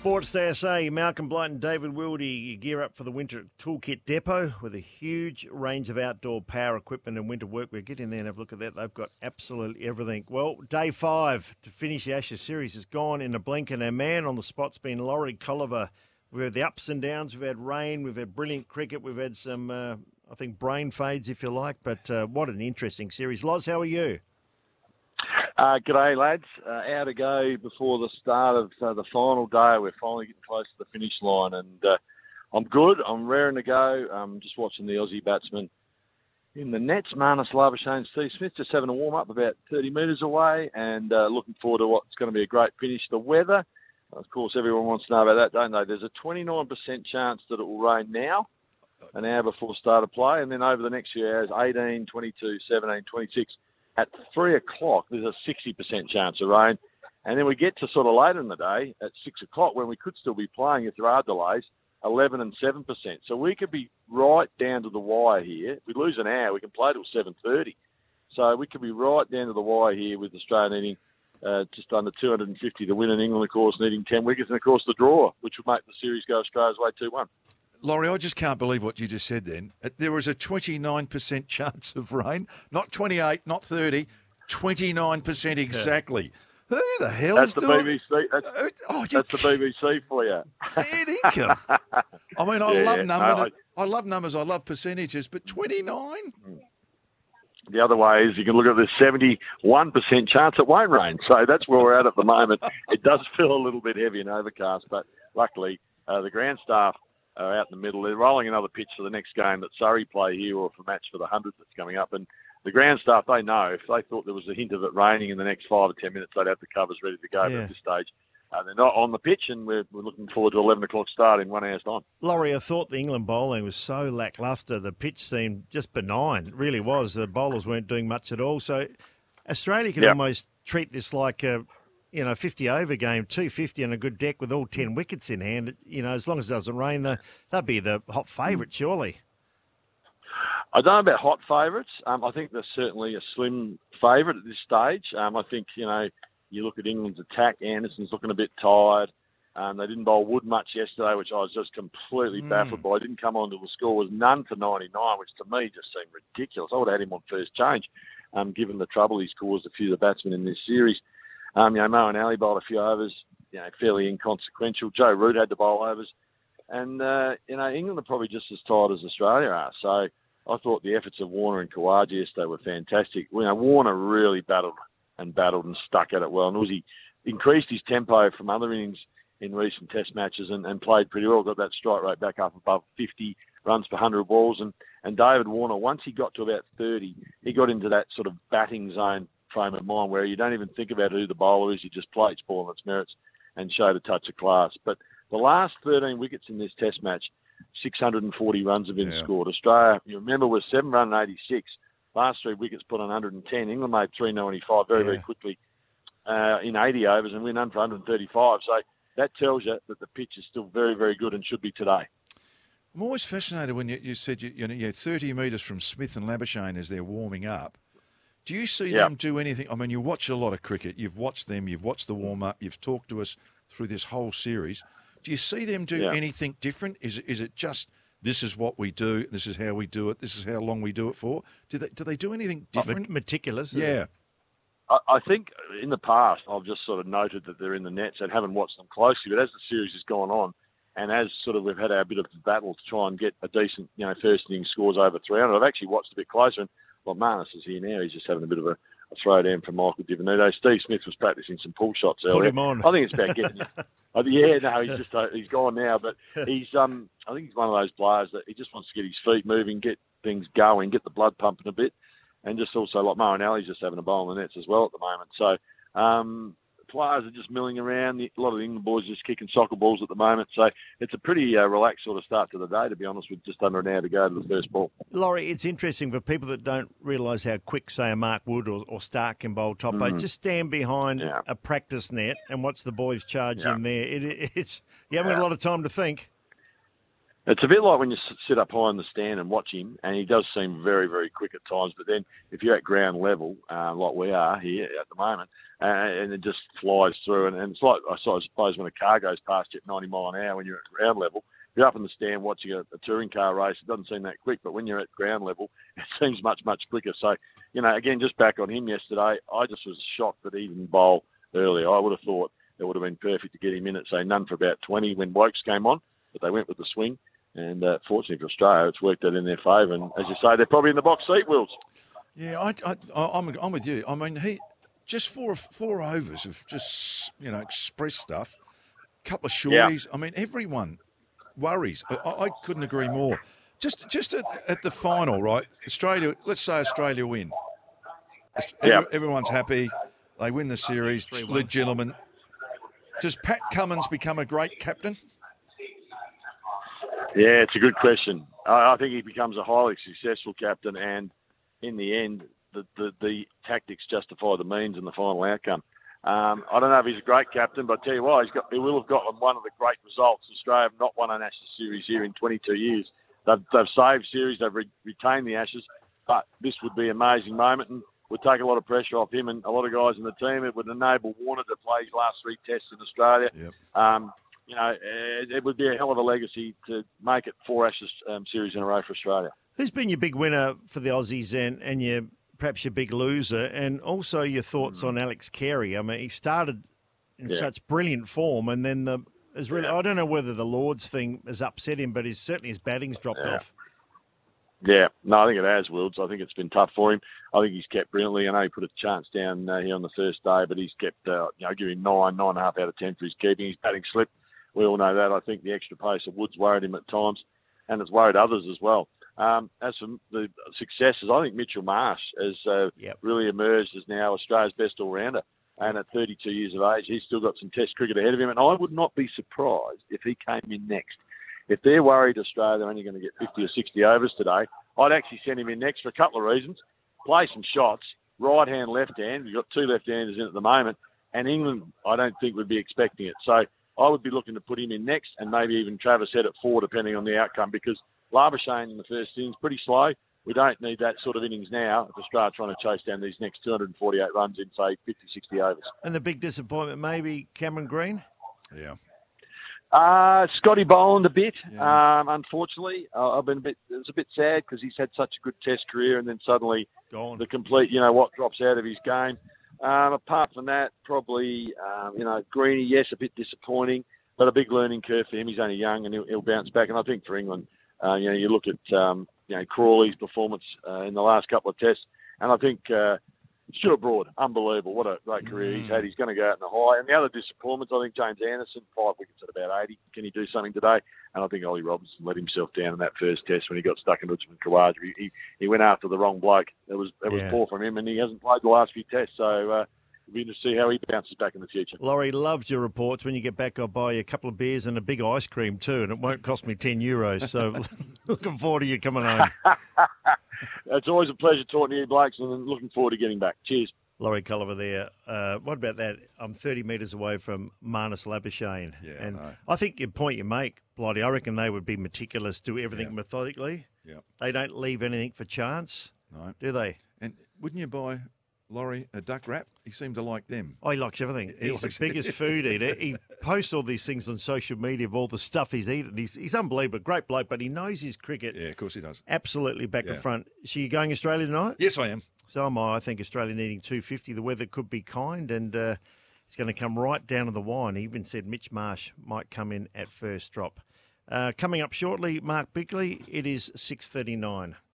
Sports SA, Malcolm Blight and David Wildy gear up for the winter toolkit depot with a huge range of outdoor power equipment and winter workwear. Get in there and have a look at that. They've got absolutely everything. Well, day five to finish the Ashes series has gone in a blink, and our man on the spot's been Lawrie Colliver. We've had the ups and downs. We've had rain. We've had brilliant cricket. We've had some, uh, I think, brain fades, if you like. But uh, what an interesting series. Loz, how are you? Uh, g'day, lads. Uh, out to go before the start of uh, the final day. We're finally getting close to the finish line, and uh, I'm good. I'm raring to go. I'm just watching the Aussie batsman in the nets, Marnus Labuschagne, Steve Smith, just having a warm up about 30 metres away, and uh, looking forward to what's going to be a great finish. The weather, of course, everyone wants to know about that, don't they? There's a 29% chance that it will rain now, an hour before start of play, and then over the next few hours, 18, 22, 17, 26 at three o'clock, there's a 60% chance of rain. And then we get to sort of later in the day at six o'clock when we could still be playing if there are delays, 11 and 7%. So we could be right down to the wire here. If we lose an hour, we can play till 7.30. So we could be right down to the wire here with Australia needing uh, just under 250 to win, and England, of course, needing 10 wickets, and of course the draw, which would make the series go Australia's way 2 1. Lawrie, I just can't believe what you just said then. Uh, there was a 29% chance of rain, not 28, not 30, 29% exactly. Who the hell that's is the doing BBC. That's, oh, that's the BBC for you. Fair I mean, I Yeah, love no, numbers. I, love numbers. I love percentages, but 29? The other way is you can look at the 71% chance it won't rain. So that's where we're at at the moment. it does feel a little bit heavy and overcast, but luckily uh, the ground staff are out in the middle. They're rolling another pitch for the next game that Surrey play here or for match for the 100 that's coming up. And the ground staff, they know if they thought there was a hint of it raining in the next five or 10 minutes, they'd have the covers ready to go. But Yeah. at this stage, uh, they're not on the pitch, and we're, we're looking forward to 11 o'clock start in one hour's time. Lawrie, I thought the England bowling was so lacklustre. The pitch seemed just benign. It really was. The bowlers weren't doing much at all. So Australia can Yeah. almost treat this like a, you know, 50 over game, 250 on a good deck with all 10 wickets in hand. You know, as long as it doesn't rain, they- they'll be the hot favourite, surely. I don't know about hot favourites. Um, I think they're certainly a slim favourite at this stage. Um, I think, you know, you look at England's attack, Anderson's looking a bit tired. Um, they didn't bowl Wood much yesterday, which I was just completely baffled by. Didn't come on till the score was none to 99, which to me just seemed ridiculous. I would have had him on first change, um, given the trouble he's caused a few of the batsmen in this series. Um, you know, Moeen Ali bowled a few overs, you know, fairly inconsequential. Joe Root had to bowl overs. And, uh, you know, England are probably just as tired as Australia are. So I thought the efforts of Warner and Khawaja yesterday were fantastic. You know, Warner really battled and battled and stuck at it well. And Uzi increased his tempo from other innings in recent Test matches and, and played pretty well. Got that strike rate back up above 50 runs per 100 balls. And, and David Warner, once he got to about 30, he got into that sort of batting zone frame of mind where you don't even think about who the bowler is. You just play each ball on its merits and showed a touch of class. But the last 13 wickets in this Test match, 640 runs have been Yeah. scored. Australia, you remember, was seven run 86. Last three wickets put on 110. England made 395 very, very quickly uh, in 80 overs and win none for 135. So that tells you that the pitch is still very, very good and should be today. I'm always fascinated when you, you said you, you know, you're 30 metres from Smith and Labuschagne as they're warming up. Do you see Yeah. them do anything? I mean, you watch a lot of cricket. You've watched them. You've watched the warm up. You've talked to us through this whole series. Do you see them do Yeah. anything different? Is it- is it just this is what we do? This is how we do it. This is how long we do it for? Do they do they do anything different? Meticulous. yeah. I, I think in the past I've just sort of noted that they're in the nets and haven't watched them closely. But as the series has gone on, and as sort of we've had our bit of battle to try and get a decent, you know, first inning scores over 300, I've actually watched a bit closer. And well, Marnus is here now. He's just having a bit of a, a throw down from Michael Di Venuto. Steve Smith was practicing some pull shots earlier. Put him on. I think it's about getting. I think- yeah, no, he's just uh, he's gone now, but he's um I think he's one of those players that he just wants to get his feet moving, get things going, get the blood pumping a bit, and just also like Moeen Ali's just having a bowl in the nets as well at the moment. So um, players are just milling around. A lot of the England boys are just kicking soccer balls at the moment. So it's a pretty uh, relaxed sort of start to the day, to be honest, with just under an hour to go to the first ball. Lawrie, it's interesting for people that don't realise how quick, say, a Mark Wood or, or Starc can bowl top eight. Just stand behind. Yeah. a practice net and watch the boys charge Yeah. in there. It, it's you haven't got a lot of time to think. It's a bit like when you sit up high in the stand and watch him, and he does seem very, very quick at times. But then if you're at ground level, uh, like we are here at the moment, uh, and it just flies through, and, and it's like I suppose when a car goes past you at 90 mile an hour when you're at ground level. You're up in the stand watching a, a touring car race, it doesn't seem that quick. But when you're at ground level, it seems much, much quicker. So, you know, again, just back on him yesterday, I just was shocked that he didn't bowl earlier. I would have thought it would have been perfect to get him in at say none for about 20 when Woakes came on, but they went with the swing. And uh, fortunately for Australia, it's worked out in their favour. And as you say, they're probably in the box seat, Wills. Yeah, I, I, I, I'm, I'm with you. I mean, he just four four overs of just you know express stuff, a couple of shorties. I mean, everyone worries. I, I couldn't agree more. Just just at, at, the final, right? Australia. Let's say Australia win. Yeah. everyone's happy. They win the series. Legitimate. Does Pat Cummins become a great captain? Yeah, it's a good question. I, I think he becomes a highly successful captain, and in the end, the, the, the tactics justify the means and the final outcome. Um, I don't know if he's a great captain, but I tell you what, he's got, he will have got one of the great results. Australia have not won an Ashes series here in 22 years. They've, they've saved series, they've re- retained the Ashes, but this would be an amazing moment and would take a lot of pressure off him and a lot of guys in the team. It would enable Warner to play his last three tests in Australia. Yep. Um, you know, it, it, would be a hell of a legacy to make it four Ashes um, series in a row for Australia. Who's been your big winner for the Aussies and, and your perhaps your big loser, and also your thoughts mm. on Alex Carey? I mean, he started in yeah. such brilliant form, and then the is really yeah. I don't know whether the Lord's thing has upset him, but his certainly his batting's dropped yeah. off. Yeah, no, I think it has, Wilds. I think it's been tough for him. I think he's kept brilliantly. I know he put a chance down uh, here on the first day, but he's kept, uh, you know, giving nine, nine and a half out of ten for his keeping. His batting slip. We all know that. I think the extra pace of Wood's worried him at times, and it's worried others as well. Um, as for the successes, I think Mitchell Marsh has uh, yep. really emerged as now Australia's best all-rounder. And at 32 years of age, he's still got some Test cricket ahead of him. And I would not be surprised if he came in next. If they're worried Australia are only going to get 50 or 60 overs today, I'd actually send him in next for a couple of reasons. Play some shots, right hand, left hand. We've got two left-handers in at the moment, and England, I don't think would be expecting it. So I would be looking to put him in next, and maybe even Travis Head at four, depending on the outcome, because Labuschagne in the first innings pretty slow. We don't need that sort of innings now if Australia trying to chase down these next 248 runs in, say, 50, 60 overs. And the big disappointment, maybe Cameron Green? Yeah. Uh, Scotty Boland a bit, yeah. um, unfortunately. Uh, I've been a bit, it's a bit sad because he's had such a good test career and then suddenly Gone. the complete, you know, what drops out of his game. Um, apart from that, probably, um, you know, Greeny, yes, a bit disappointing, but a big learning curve for him. He's only young and he'll, he'll bounce back. And I think for England, uh, you know, you look at, um, you know, Crawley's performance uh, in the last couple of tests, and I think uh, Stuart Broad, unbelievable. What a great career mm. he's had. He's going to go out in the high. And the other disappointments, I think James Anderson, five wickets at about 80. Can he do something today? And I think Ollie Robinson let himself down in that first test when he got stuck in Usman Khawaja. He, he, he went after the wrong bloke. It was it was Yeah. poor from him, and he hasn't played the last few tests. So uh, it'll be interesting to see how he bounces back in the future. Lawrie loves your reports. When you get back, I'll buy you a couple of beers and a big ice cream too, and it won't cost me 10 euros. So looking forward to you coming home. It's always a pleasure talking to you, Blakes, and looking forward to getting back. Cheers. Lawrie Colliver there. Uh, what about that? I'm 30 metres away from Marnus Labuschagne. Yeah, and know. I think your point you make, Bloody, I reckon they would be meticulous, do everything Yeah. methodically. Yeah. They don't leave anything for chance, No. do they? And wouldn't you buy Lawrie a duck wrap? He seemed to like them. Oh, he likes everything. He he's likes the biggest food eater. He posts all these things on social media of all the stuff he's eaten. He's, he's unbelievable. Great bloke, but he knows his cricket Yeah, of course he does. absolutely back Yeah. and front. So you going Australia tonight? Yes, I am. So am I. I think Australia needing 250. The weather could be kind and uh, it's going to come right down to the wire. He even said Mitch Marsh might come in at first drop. Uh, coming up shortly, Mark Bigley. It is 6.39.